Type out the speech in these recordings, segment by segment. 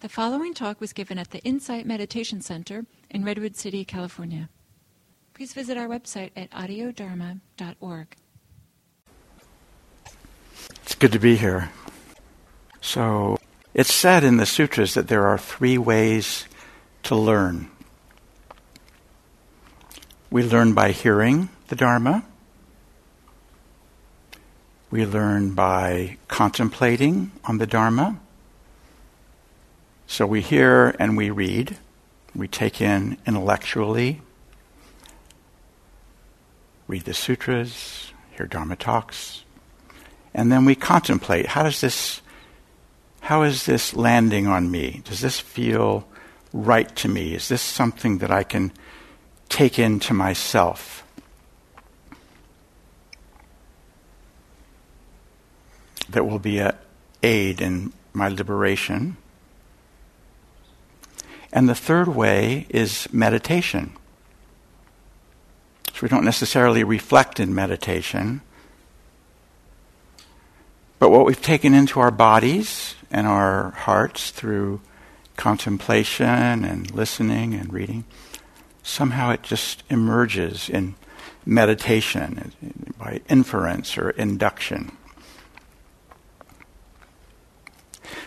The following talk was given at the Insight Meditation Center in Redwood City, California. Please visit our website at audiodharma.org. It's good to be here. So, it's said in the sutras that there are three ways to learn. We learn by hearing the Dharma. We learn by contemplating on the Dharma. So we hear and we read. We take in intellectually, read the sutras, hear Dharma talks, and then we contemplate. How does this, how is this landing on me? Does this feel right to me? Is this something that I can take into myself? That will be an aid in my liberation. And the third way is meditation. So we don't necessarily reflect in meditation. But what we've taken into our bodies and our hearts through contemplation and listening and reading, somehow it just emerges in meditation by inference or induction.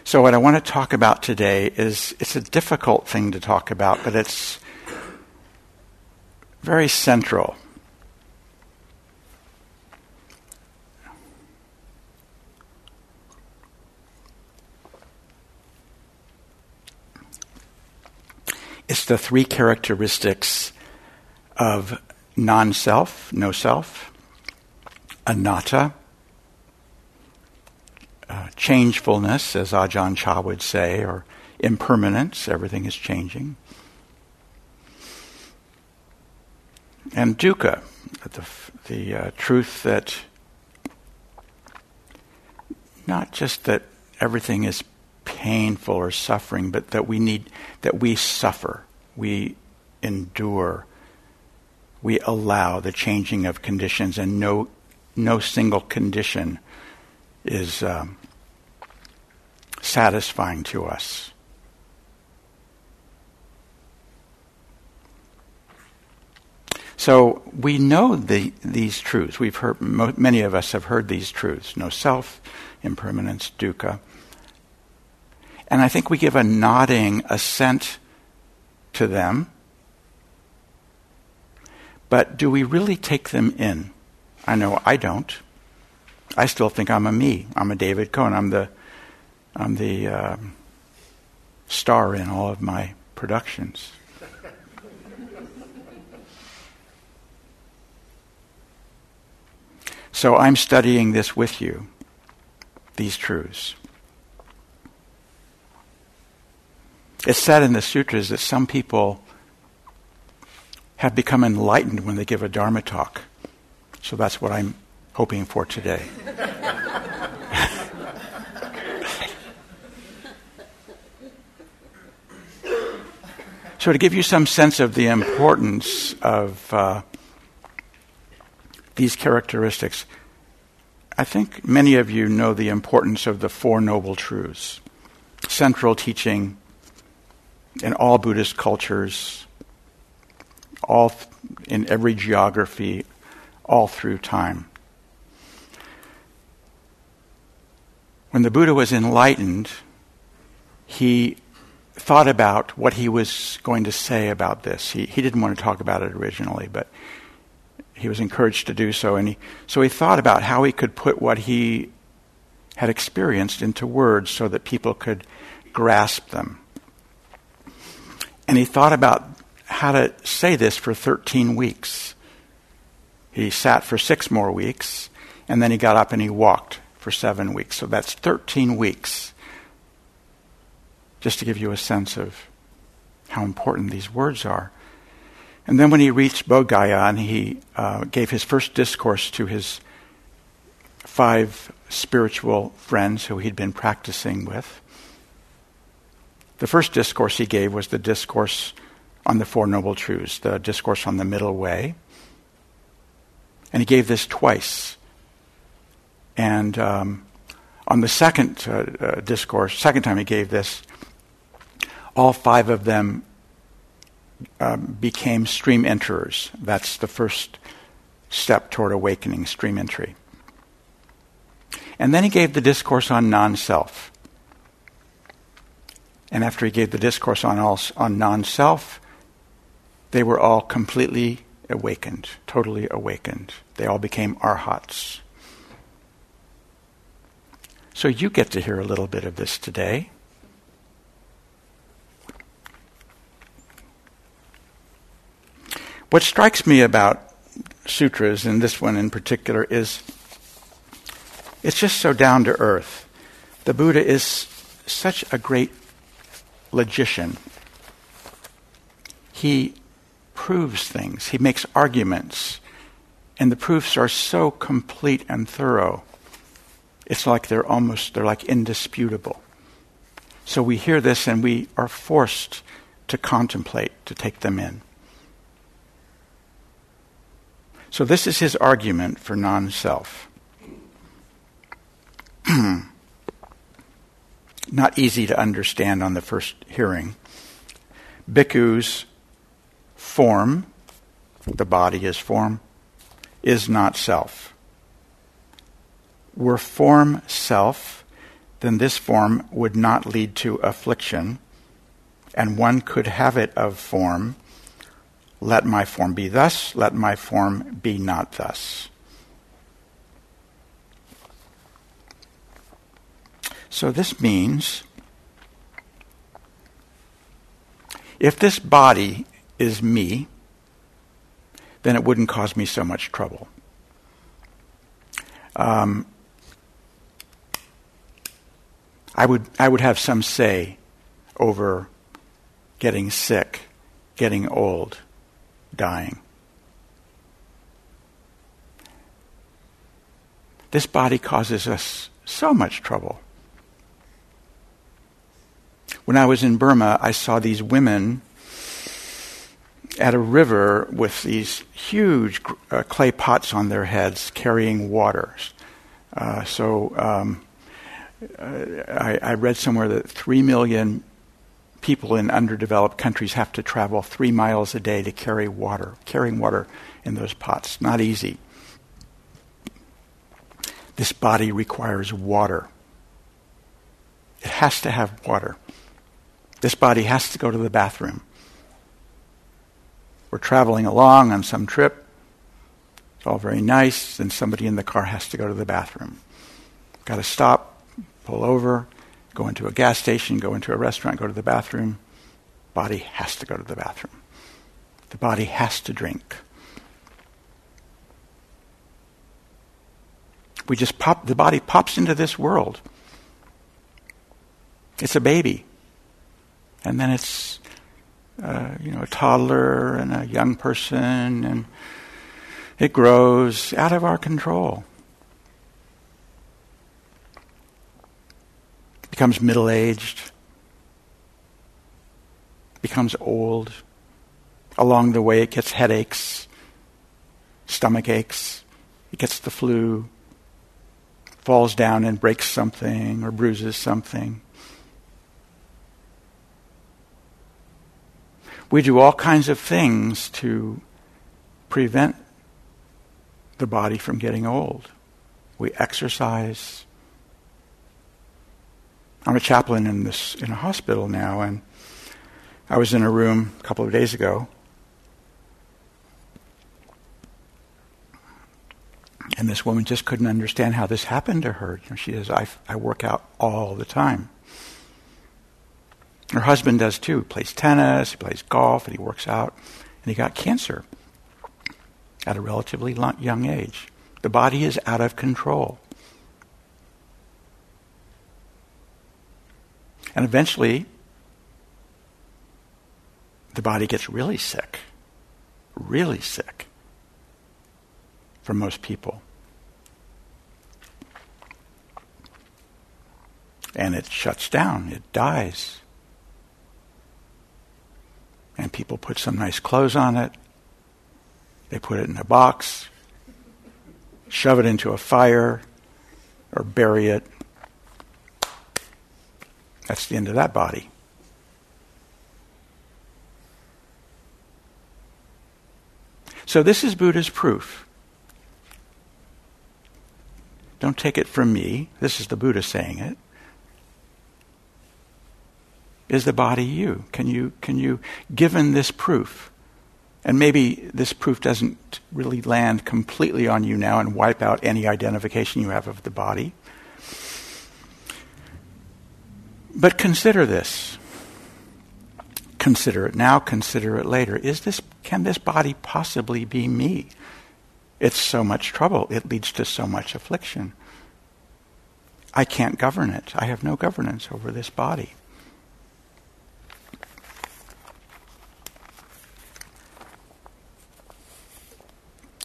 So, what I want to talk about today is it's a difficult thing to talk about, but it's very central. It's the three characteristics of non self, no self, anatta, uh, changefulness, as Ajahn Chah would say, or impermanence, everything is changing. And dukkha, the, the uh, truth that not just that everything is painful or suffering, but that we need, that we suffer, we endure, we allow the changing of conditions, and no, no single condition is um, satisfying to us. So we know the, these truths. We've heard many of us have heard these truths: no self, impermanence, dukkha. And I think we give a nodding assent to them. But do we really take them in? I know I don't. I still think I'm a me. I'm a David Cohn. I'm the, I'm the uh, star in all of my productions. so I'm studying this with you, these truths. It's said in the sutras that some people have become enlightened when they give a Dharma talk. So that's what I'm hoping for today. so, to give you some sense of the importance of uh, these characteristics, I think many of you know the importance of the Four Noble Truths, central teaching in all Buddhist cultures, all th- in every geography, all through time. When the Buddha was enlightened, he thought about what he was going to say about this. He, he didn't want to talk about it originally, but he was encouraged to do so. And he, so he thought about how he could put what he had experienced into words so that people could grasp them. And he thought about how to say this for 13 weeks. He sat for six more weeks, and then he got up and he walked for seven weeks. So that's 13 weeks. Just to give you a sense of how important these words are. And then when he reached Bodh Gaya and he uh, gave his first discourse to his five spiritual friends who he'd been practicing with, the first discourse he gave was the discourse on the Four Noble Truths, the discourse on the middle way. And he gave this twice. And um, on the second uh, uh, discourse, second time he gave this, All five of them um, became stream enterers. That's the first step toward awakening, stream entry. And then he gave the discourse on non self. And after he gave the discourse on, on non self, they were all completely awakened, totally awakened. They all became arhats. So you get to hear a little bit of this today. What strikes me about sutras, and this one in particular, is it's just so down to earth. The Buddha is such a great logician. He proves things, he makes arguments, and the proofs are so complete and thorough. It's like they're almost they're like indisputable. So we hear this and we are forced to contemplate, to take them in. So this is his argument for non-self. Not easy to understand on the first hearing. Bhikkhus form, the body is form, is not self. Were form self, then this form would not lead to affliction, and one could have it of form. Let my form be thus, let my form be not thus. So this means if this body is me, then it wouldn't cause me so much trouble. Um, I would I would have some say over getting sick, getting old, dying. This body causes us so much trouble. When I was in Burma, I saw these women at a river with these huge uh, clay pots on their heads carrying water. Uh, so um, uh, I, I, read somewhere that three million people in underdeveloped countries have to travel three miles a day to carry water, carrying water in those pots. Not easy. This body requires water. It has to have water. This body has to go to the bathroom we're traveling along on some trip. It's all very nice, and somebody in the car has to go to the bathroom. Got to stop, pull over, go into a gas station, go into a restaurant, go to the bathroom. Body has to go to the bathroom. The body has to drink. We just pop, the body pops into this world. It's a baby. And then it's uh, you know, a toddler and a young person, and it grows out of our control. Becomes middle aged, becomes old. Along the way, it gets headaches, stomach aches, it gets the flu, falls down and breaks something or bruises something. We do all kinds of things to prevent the body from getting old. We exercise. I'm a chaplain in this in a hospital now, and I was in a room a couple of days ago, and this woman just couldn't understand how this happened to her. You know, she says, I, "I work out all the time." Her husband does too. He plays tennis, he plays golf, and he works out. And he got cancer at a relatively young age. The body is out of control. And eventually, the body gets really sick. Really sick for most people. And it shuts down, it dies and people put some nice clothes on it. They put it in a box, shove it into a fire, or bury it. That's the end of that body. So, this is Buddha's proof. Don't take it from me. This is the Buddha saying it. Is the body you? Can you, can you given this proof, and maybe this proof doesn't really land completely on you now and wipe out any identification you have of the body, but consider this. Consider it now, consider it later. Is this can this body possibly be me? It's so much trouble. It leads to so much affliction. I can't govern it. I have no governance over this body.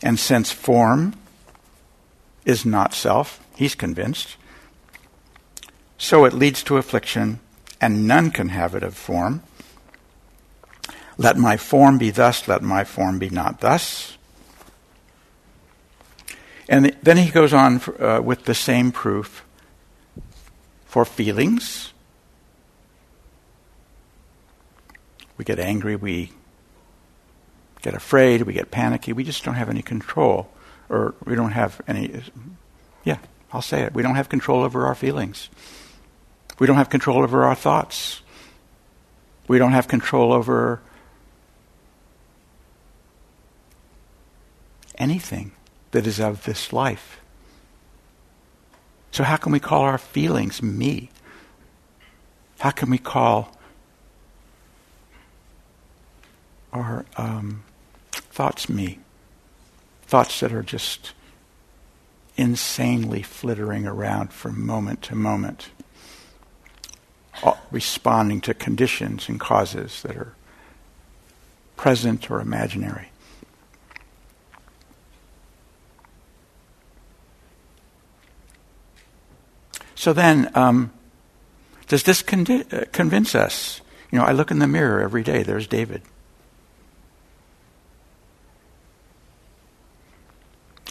And since form is not self, he's convinced, so it leads to affliction, and none can have it of form. Let my form be thus, let my form be not thus. And then he goes on uh, with the same proof for feelings. We get angry, we get afraid, we get panicky, we just don't have any control. Or we don't have any, yeah, I'll say it. We don't have control over our feelings. We don't have control over our thoughts. We don't have control over anything that is of this life. So, how can we call our feelings me? How can we call our um, thoughts me? Thoughts that are just insanely flittering around from moment to moment, responding to conditions and causes that are present or imaginary. So then, um, does this con- uh, convince us? You know, I look in the mirror every day, there's David.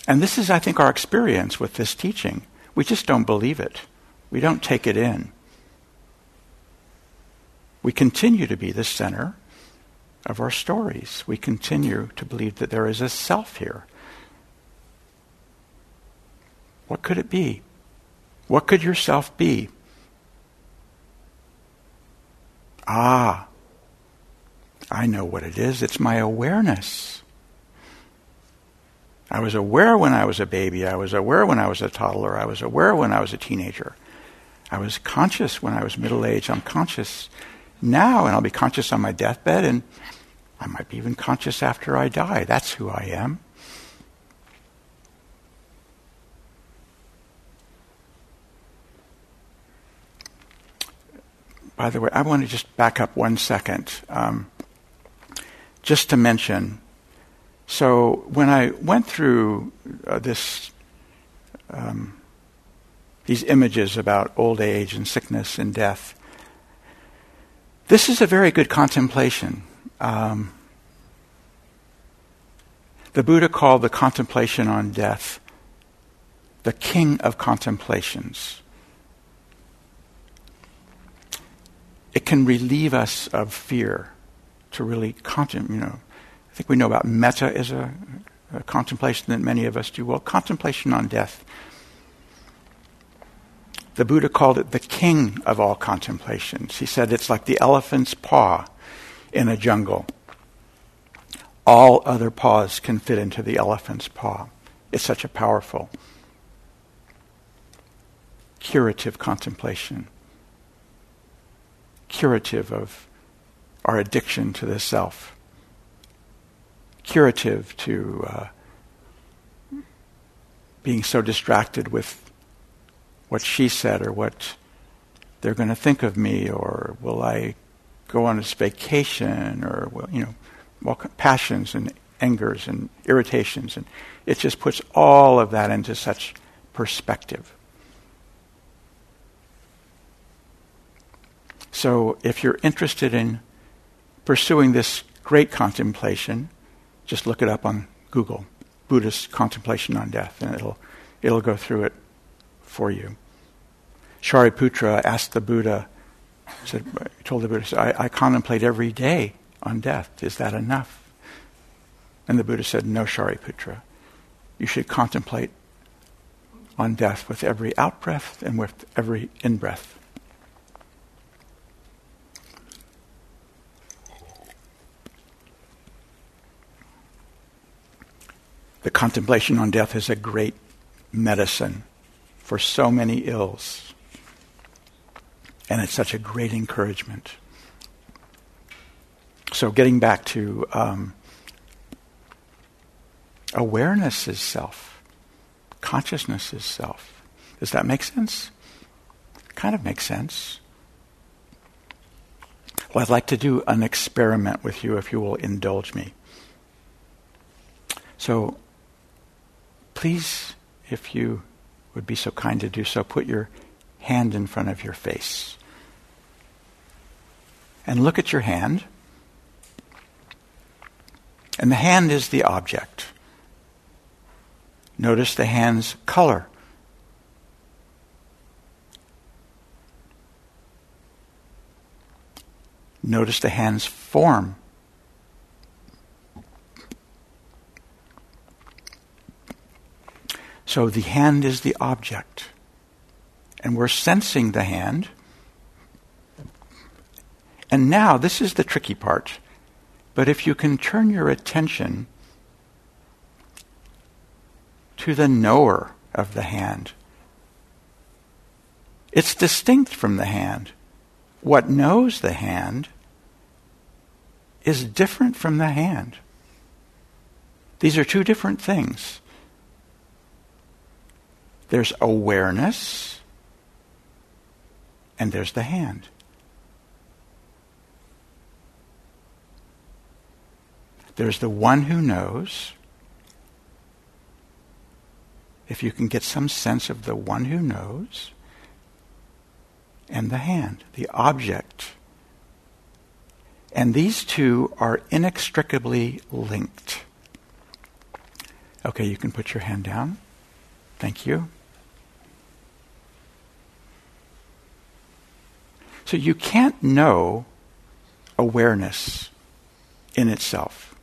And this is, I think, our experience with this teaching. We just don't believe it, we don't take it in. We continue to be the center of our stories. We continue to believe that there is a self here. What could it be? What could yourself be? Ah, I know what it is. It's my awareness. I was aware when I was a baby. I was aware when I was a toddler. I was aware when I was a teenager. I was conscious when I was middle aged. I'm conscious now, and I'll be conscious on my deathbed, and I might be even conscious after I die. That's who I am. By the way, I want to just back up one second, um, just to mention. So when I went through uh, this, um, these images about old age and sickness and death, this is a very good contemplation. Um, the Buddha called the contemplation on death the king of contemplations. it can relieve us of fear to really contemplate. You know, I think we know about metta as a, a contemplation that many of us do. Well, contemplation on death. The Buddha called it the king of all contemplations. He said it's like the elephant's paw in a jungle. All other paws can fit into the elephant's paw. It's such a powerful curative contemplation curative of our addiction to the self, curative to uh, being so distracted with what she said or what they're going to think of me or will I go on this vacation or will you know all passions and angers and irritations and it just puts all of that into such perspective. So if you're interested in pursuing this great contemplation, just look it up on Google, Buddhist contemplation on death, and it'll it'll go through it for you. Shariputra asked the Buddha, said, told the Buddha, I, I contemplate every day on death. Is that enough? And the Buddha said, No, Shariputra. You should contemplate on death with every outbreath and with every inbreath. The contemplation on death is a great medicine for so many ills. And it's such a great encouragement. So, getting back to um, awareness is self, consciousness is self. Does that make sense? Kind of makes sense. Well, I'd like to do an experiment with you if you will indulge me. So, please, if you would be so kind to do so, put your hand in front of your face. And look at your hand. And the hand is the object. Notice the hand's color. Notice the hand's form. So the hand is the object. And we're sensing the hand. And now, this is the tricky part. But if you can turn your attention to the knower of the hand, it's distinct from the hand. What knows the hand is different from the hand. These are two different things. There's awareness, and there's the hand. There's the one who knows. If you can get some sense of the one who knows, and the hand, the object. And these two are inextricably linked. Okay, you can put your hand down. Thank you. So you can't know awareness in itself.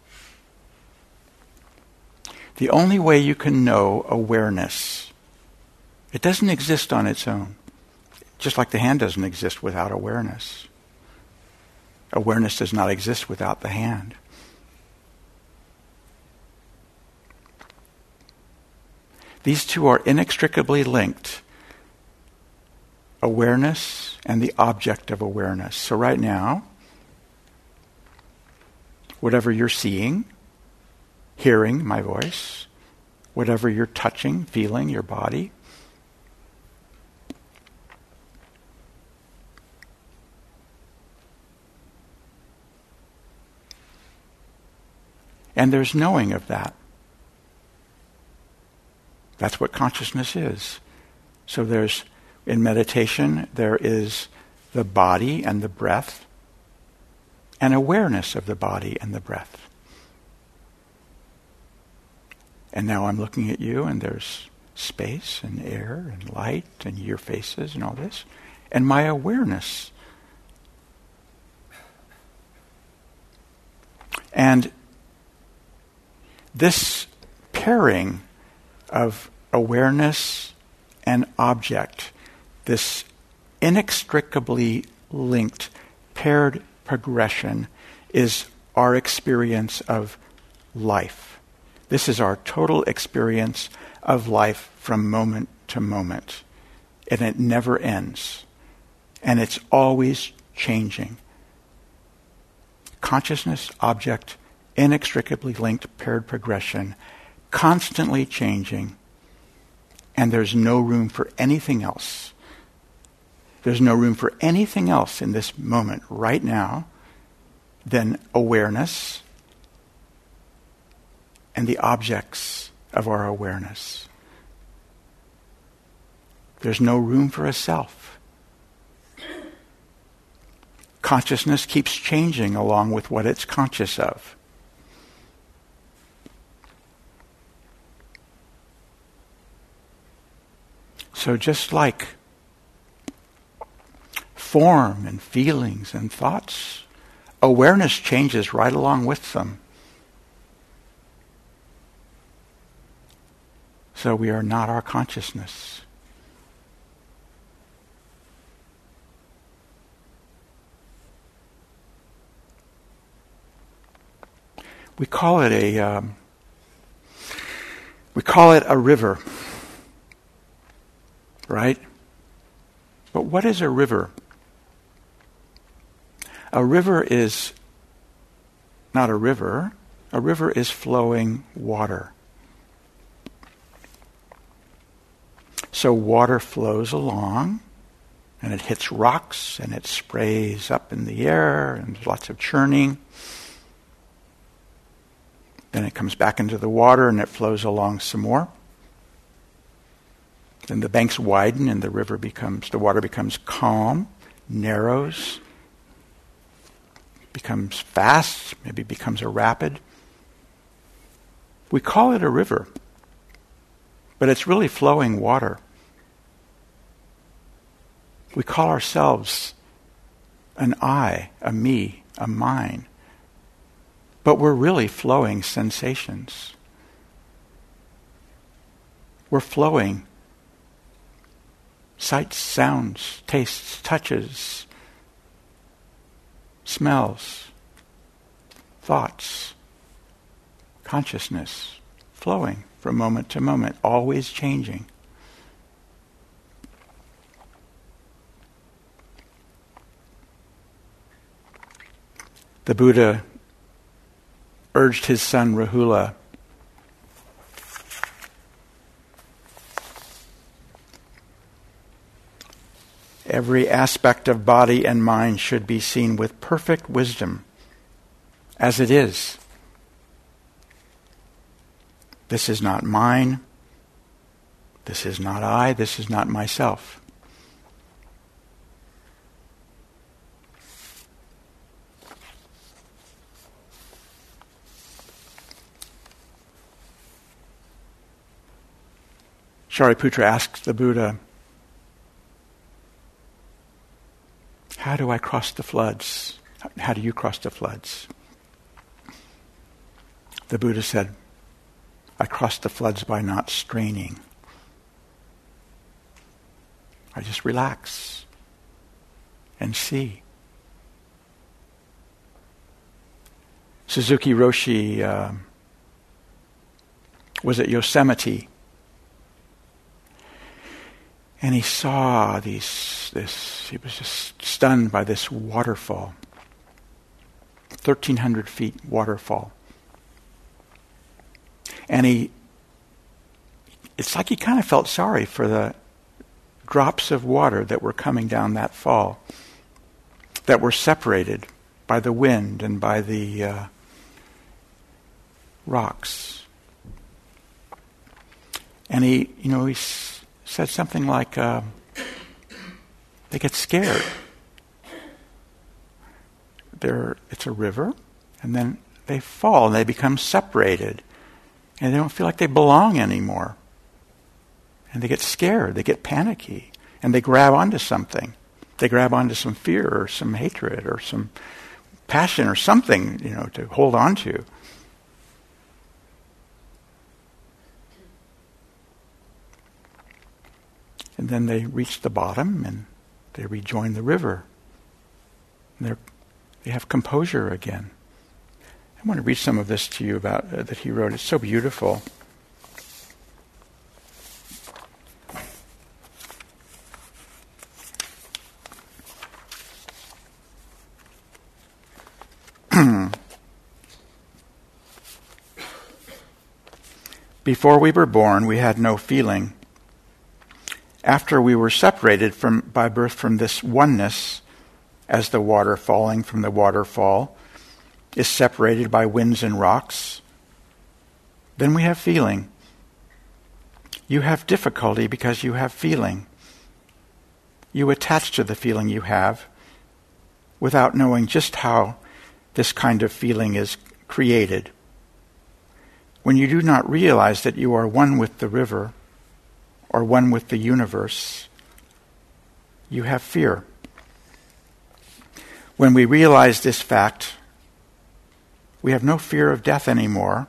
The only way you can know awareness, it doesn't exist on its own. Just like the hand doesn't exist without awareness. Awareness does not exist without the hand. These two are inextricably linked awareness and the object of awareness. So, right now, whatever you're seeing, hearing my voice, whatever you're touching, feeling, your body, And there's knowing of that. That's what consciousness is. So there's in meditation, there is the body and the breath, and awareness of the body and the breath. And now I'm looking at you, and there's space and air and light and your faces and all this, and my awareness. And this pairing of awareness and object this inextricably linked, paired progression is our experience of life. This is our total experience of life from moment to moment. And it never ends. And it's always changing. Consciousness, object, inextricably linked, paired progression, constantly changing. And there's no room for anything else. There's no room for anything else in this moment right now than awareness and the objects of our awareness. There's no room for a self. Consciousness keeps changing along with what it's conscious of. So, just like form and feelings and thoughts, awareness changes right along with them. So we are not our consciousness. We call it a um, we call it a river, right? But what is a river? A river is not a river. A river is flowing water. So water flows along and it hits rocks and it sprays up in the air and there's lots of churning. Then it comes back into the water and it flows along some more. Then the banks widen and the river becomes, the water becomes calm, narrows, becomes fast, maybe becomes a rapid. We call it a river, but it's really flowing water. We call ourselves an I, a me, a mine but we're really flowing sensations. We're flowing sights, sounds, tastes, touches, smells, thoughts, consciousness, flowing from moment to moment, always changing. The Buddha urged his son Rahula Every aspect of body and mind should be seen with perfect wisdom, as it is. This is not mine. This is not I. This is not myself. Shariputra asks the Buddha, How do I cross the floods? How do you cross the floods? The Buddha said, I cross the floods by not straining. I just relax and see. Suzuki Roshi uh, was at Yosemite and he saw these, this, he was just stunned by this waterfall. 1,300 feet waterfall. And he, it's like he kind of felt sorry for the drops of water that were coming down that fall, that were separated by the wind and by the uh, rocks. And he, you know, he said something like, uh, they get scared. They're, it's a river, and then they fall and they become separated, and they don't feel like they belong anymore. And they get scared, they get panicky, and they grab onto something. They grab onto some fear or some hatred or some passion or something, you know, to hold on to. And then they reach the bottom and they rejoin the river. And they have composure again. I want to read some of this to you about uh, that he wrote. It's so beautiful. Before we were born, we had no feeling after we were separated from, by birth from this oneness, as the water falling from the waterfall is separated by winds and rocks, then we have feeling. You have difficulty because you have feeling. You attach to the feeling you have without knowing just how this kind of feeling is created. When you do not realize that you are one with the river, or one with the universe, you have fear. When we realize this fact, we have no fear of death anymore.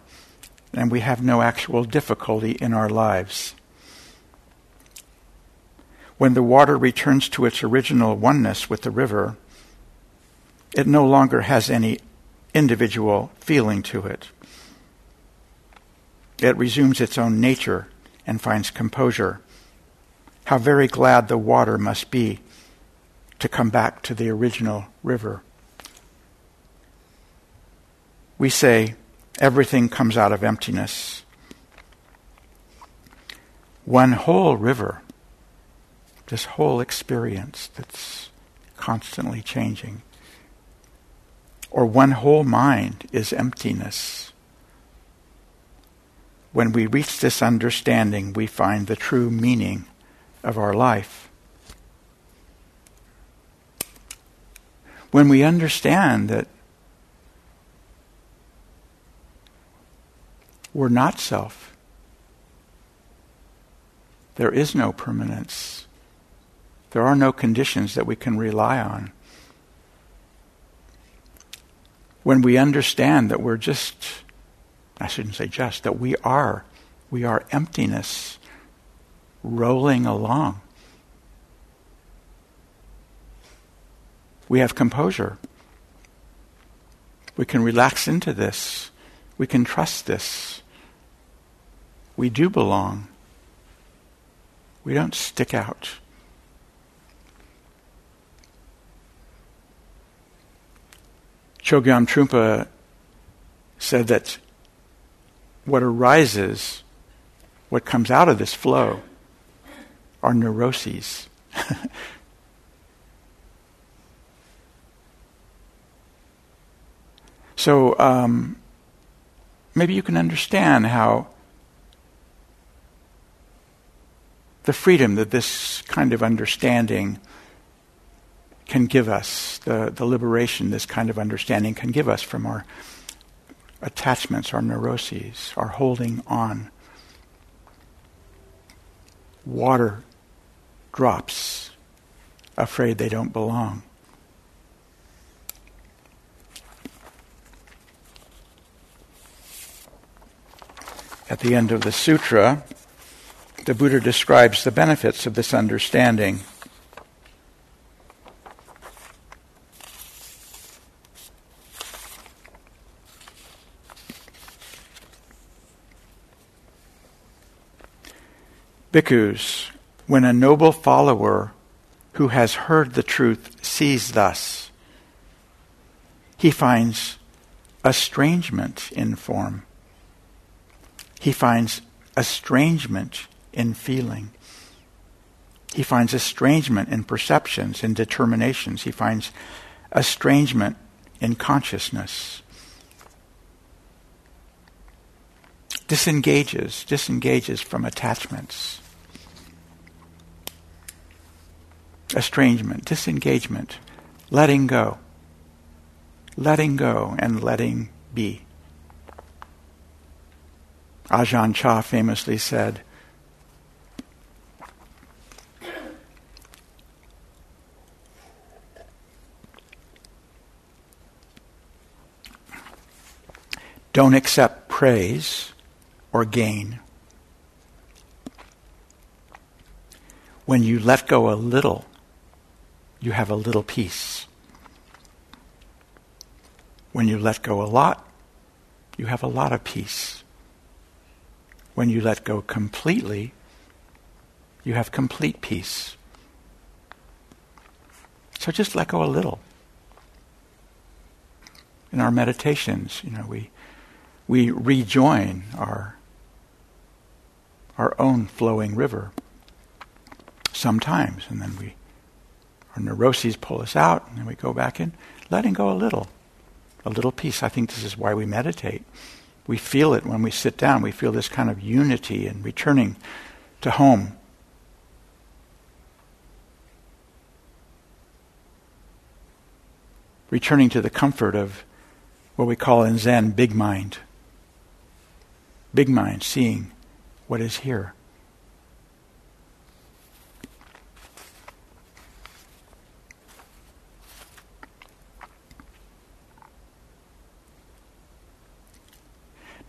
and we have no actual difficulty in our lives. When the water returns to its original oneness with the river, it no longer has any individual feeling to it. It resumes its own nature and finds composure. How very glad the water must be to come back to the original river. We say everything comes out of emptiness. One whole river, this whole experience that's constantly changing, or one whole mind is emptiness. When we reach this understanding, we find the true meaning of our life. When we understand that we're not self, there is no permanence, there are no conditions that we can rely on. When we understand that we're just, I shouldn't say just, that we are, we are emptiness rolling along. We have composure. We can relax into this. We can trust this. We do belong. We don't stick out. Chogyam Trungpa said that what arises, what comes out of this flow, are neuroses. so um, maybe you can understand how the freedom that this kind of understanding can give us, the, the liberation this kind of understanding can give us from our attachments, our neuroses, our holding on. Water drops, afraid they don't belong. At the end of the sutra, the Buddha describes the benefits of this understanding. Bhikkhus, when a noble follower who has heard the truth sees thus, he finds estrangement in form. He finds estrangement in feeling. He finds estrangement in perceptions, in determinations. He finds estrangement in consciousness. Disengages, disengages from attachments. Estrangement, disengagement, letting go, letting go and letting be. Ajahn Chah famously said, Don't accept praise or gain. When you let go a little, you have a little peace. When you let go a lot, you have a lot of peace. When you let go completely, you have complete peace. So just let go a little. In our meditations, you know, we we rejoin our our own flowing river sometimes, and then we our neuroses pull us out, and then we go back in, letting go a little, a little peace. I think this is why we meditate. We feel it when we sit down. We feel this kind of unity and returning to home. Returning to the comfort of what we call in Zen big mind. Big mind, seeing what is here.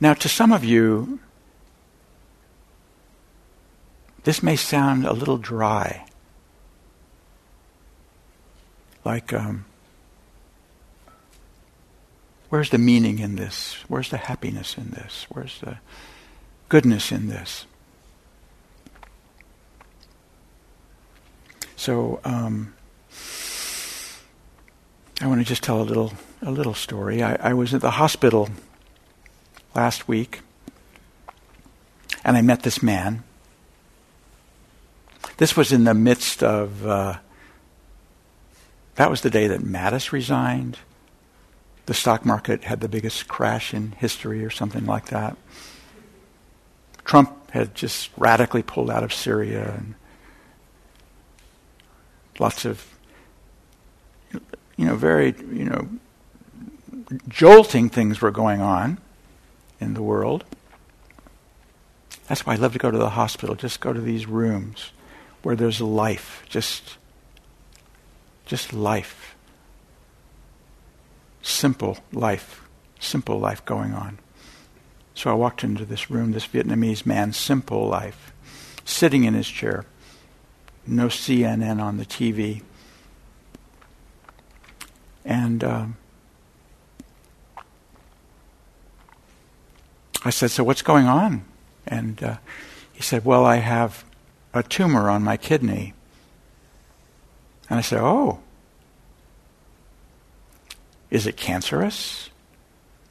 Now, to some of you, this may sound a little dry. Like, um, where's the meaning in this? Where's the happiness in this? Where's the goodness in this? So, um, I want to just tell a little a little story. I, I was at the hospital last week, and I met this man. This was in the midst of. Uh, that was the day that Mattis resigned. The stock market had the biggest crash in history, or something like that. Trump had just radically pulled out of Syria, and lots of you know, very, you know, jolting things were going on in the world. That's why I love to go to the hospital. Just go to these rooms where there's life, just, just life, simple life, simple life going on. So I walked into this room, this Vietnamese man, simple life, sitting in his chair, no CNN on the TV and um, I said, So what's going on? And uh, he said, Well, I have a tumor on my kidney. And I said, Oh, is it cancerous?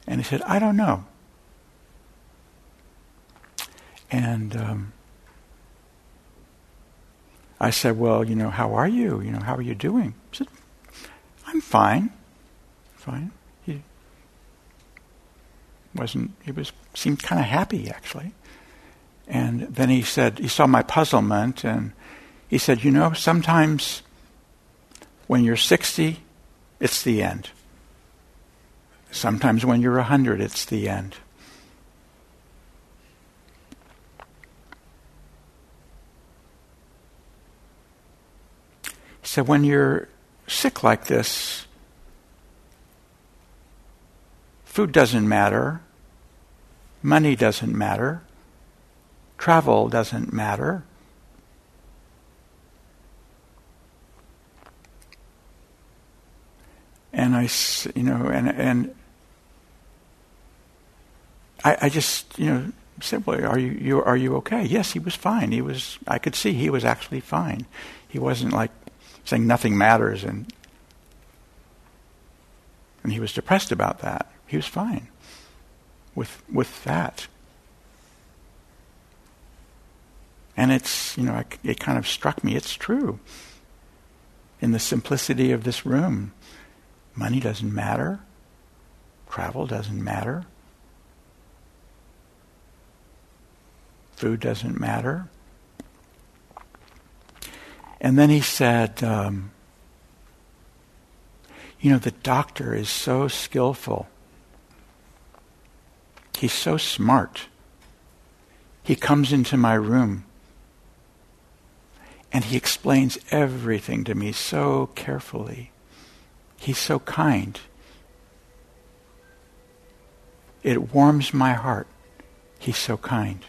And he said, I don't know. And um, I said, Well, you know, how are you? You know, how are you doing? He said, I'm fine. Fine. Wasn't, he was, seemed kind of happy actually. And then he said, he saw my puzzlement and he said, you know, sometimes when you're 60, it's the end. Sometimes when you're 100, it's the end. He said, when you're sick like this, food doesn't matter, money doesn't matter, travel doesn't matter. And I, you know, and and I, I just, you know, simply, are you, you are you okay?" Yes, he was fine. He was. I could see he was actually fine. He wasn't like saying nothing matters and and he was depressed about that. He was fine with with that. And it's, you know, it kind of struck me. It's true. In the simplicity of this room, money doesn't matter. Travel doesn't matter. Food doesn't matter. And then he said, um, You know, the doctor is so skillful. He's so smart. He comes into my room and he explains everything to me so carefully. He's so kind. It warms my heart. He's so kind.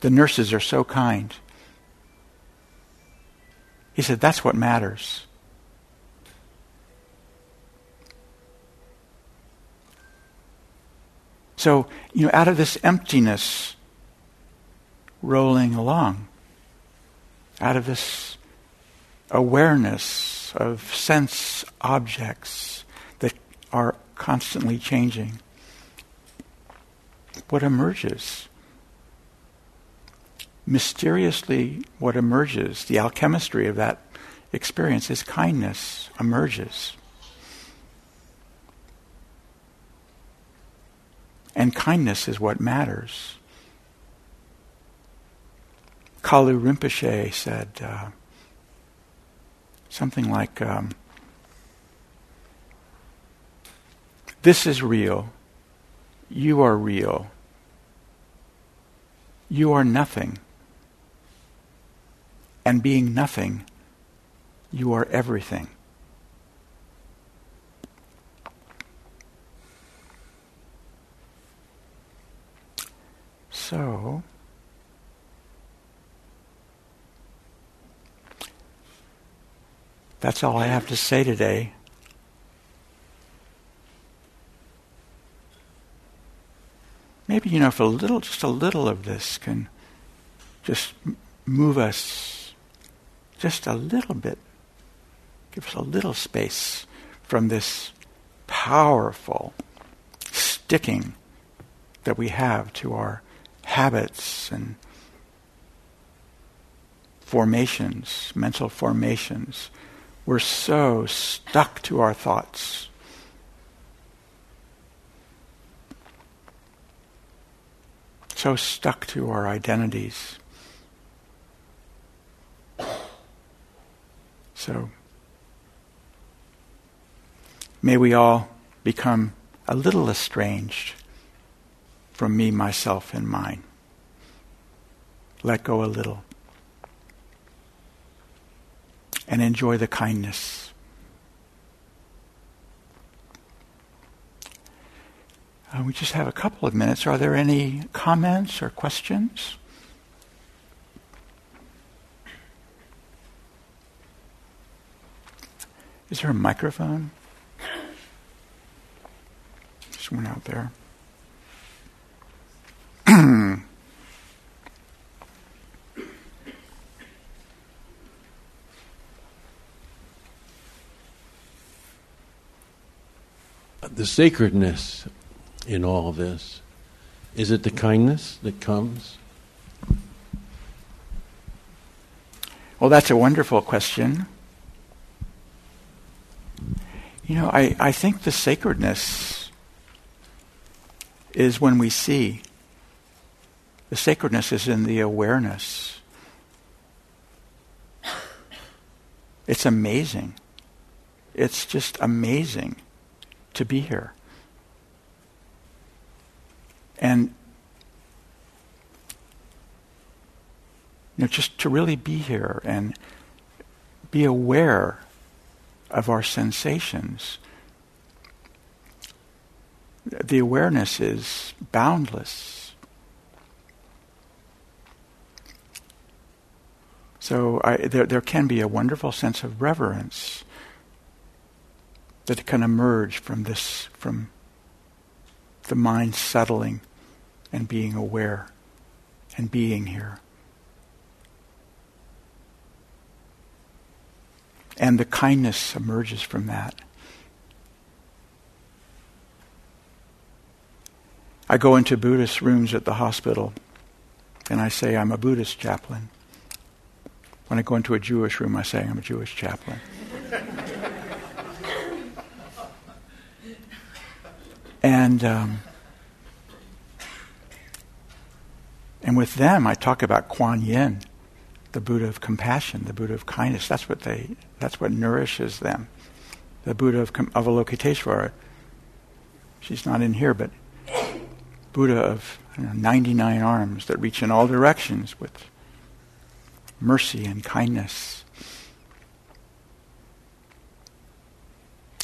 The nurses are so kind. He said, That's what matters. So, you know, out of this emptiness rolling along, out of this awareness of sense objects that are constantly changing, what emerges? mysteriously what emerges, the alchemistry of that experience is kindness emerges. And kindness is what matters. Kalu Rinpoche said uh, something like, um, This is real. You are real. You are nothing and being nothing, you are everything. So, that's all I have to say today. Maybe, you know, if a little, just a little of this can just move us just a little bit, give us a little space from this powerful sticking that we have to our habits and formations, mental formations. We're so stuck to our thoughts. So stuck to our identities. So, may we all become a little estranged from me, myself, and mine. Let go a little. And enjoy the kindness. Uh, we just have a couple of minutes. Are there any comments or questions? Is there a microphone? Just one out there. The sacredness in all this? Is it the kindness that comes? Well, that's a wonderful question. You know, I, I think the sacredness is when we see. The sacredness is in the awareness. It's amazing. It's just amazing to be here. And you know, just to really be here and be aware of our sensations. The awareness is boundless. So I, there, there can be a wonderful sense of reverence that can emerge from this, from the mind settling and being aware and being here. And the kindness emerges from that. I go into Buddhist rooms at the hospital and I say, I'm a Buddhist chaplain. When I go into a Jewish room, I say, I'm a Jewish chaplain. And um, and with them, I talk about Kuan Yin, the Buddha of compassion, the Buddha of kindness. That's what they. That's what nourishes them. The Buddha of Avalokiteshvara. She's not in here, but Buddha of know, 99 arms that reach in all directions with mercy and kindness.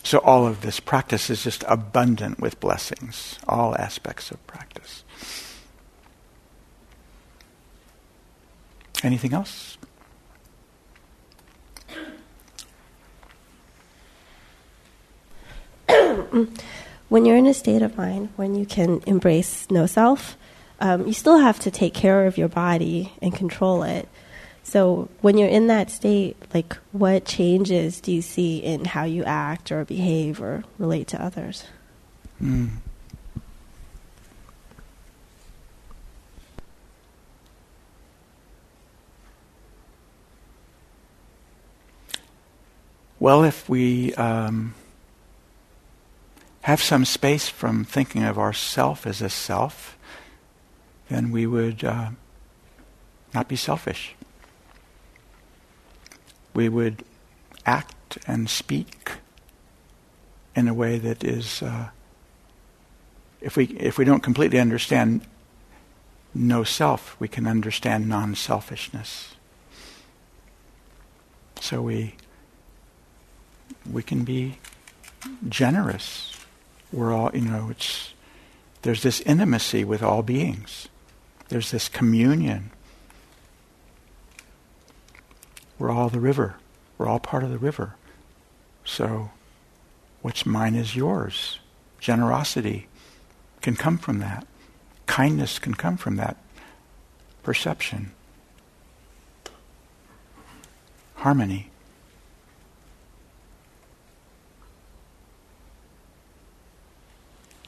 So all of this practice is just abundant with blessings, all aspects of practice. Anything else? when you're in a state of mind when you can embrace no self, um, you still have to take care of your body and control it. So when you're in that state, like what changes do you see in how you act or behave or relate to others? Mm. Well, if we um, have some space from thinking of ourself as a self, then we would uh, not be selfish we would act and speak in a way that is, uh, if we if we don't completely understand no self, we can understand non-selfishness. So we we can be generous. We're all, you know, it's there's this intimacy with all beings There's this communion. We're all the river. We're all part of the river. So, what's mine is yours. Generosity can come from that. Kindness can come from that perception. Harmony.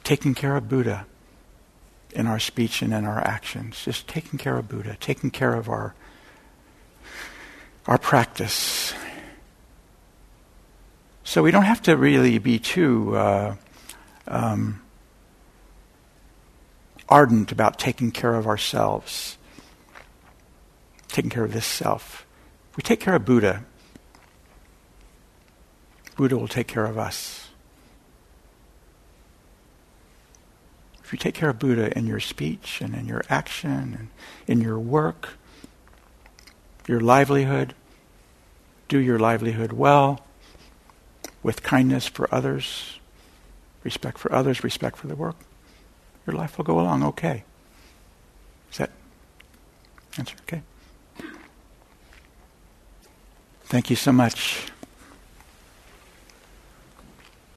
Taking care of Buddha in our speech and in our actions. Just taking care of Buddha, taking care of our our practice. So we don't have to really be too uh, um, ardent about taking care of ourselves, taking care of this self. We take care of Buddha, Buddha will take care of us. If you take care of Buddha in your speech and in your action and in your work, your livelihood, do your livelihood well, with kindness for others, respect for others, respect for the work, your life will go along okay. Is that answer okay? Thank you so much.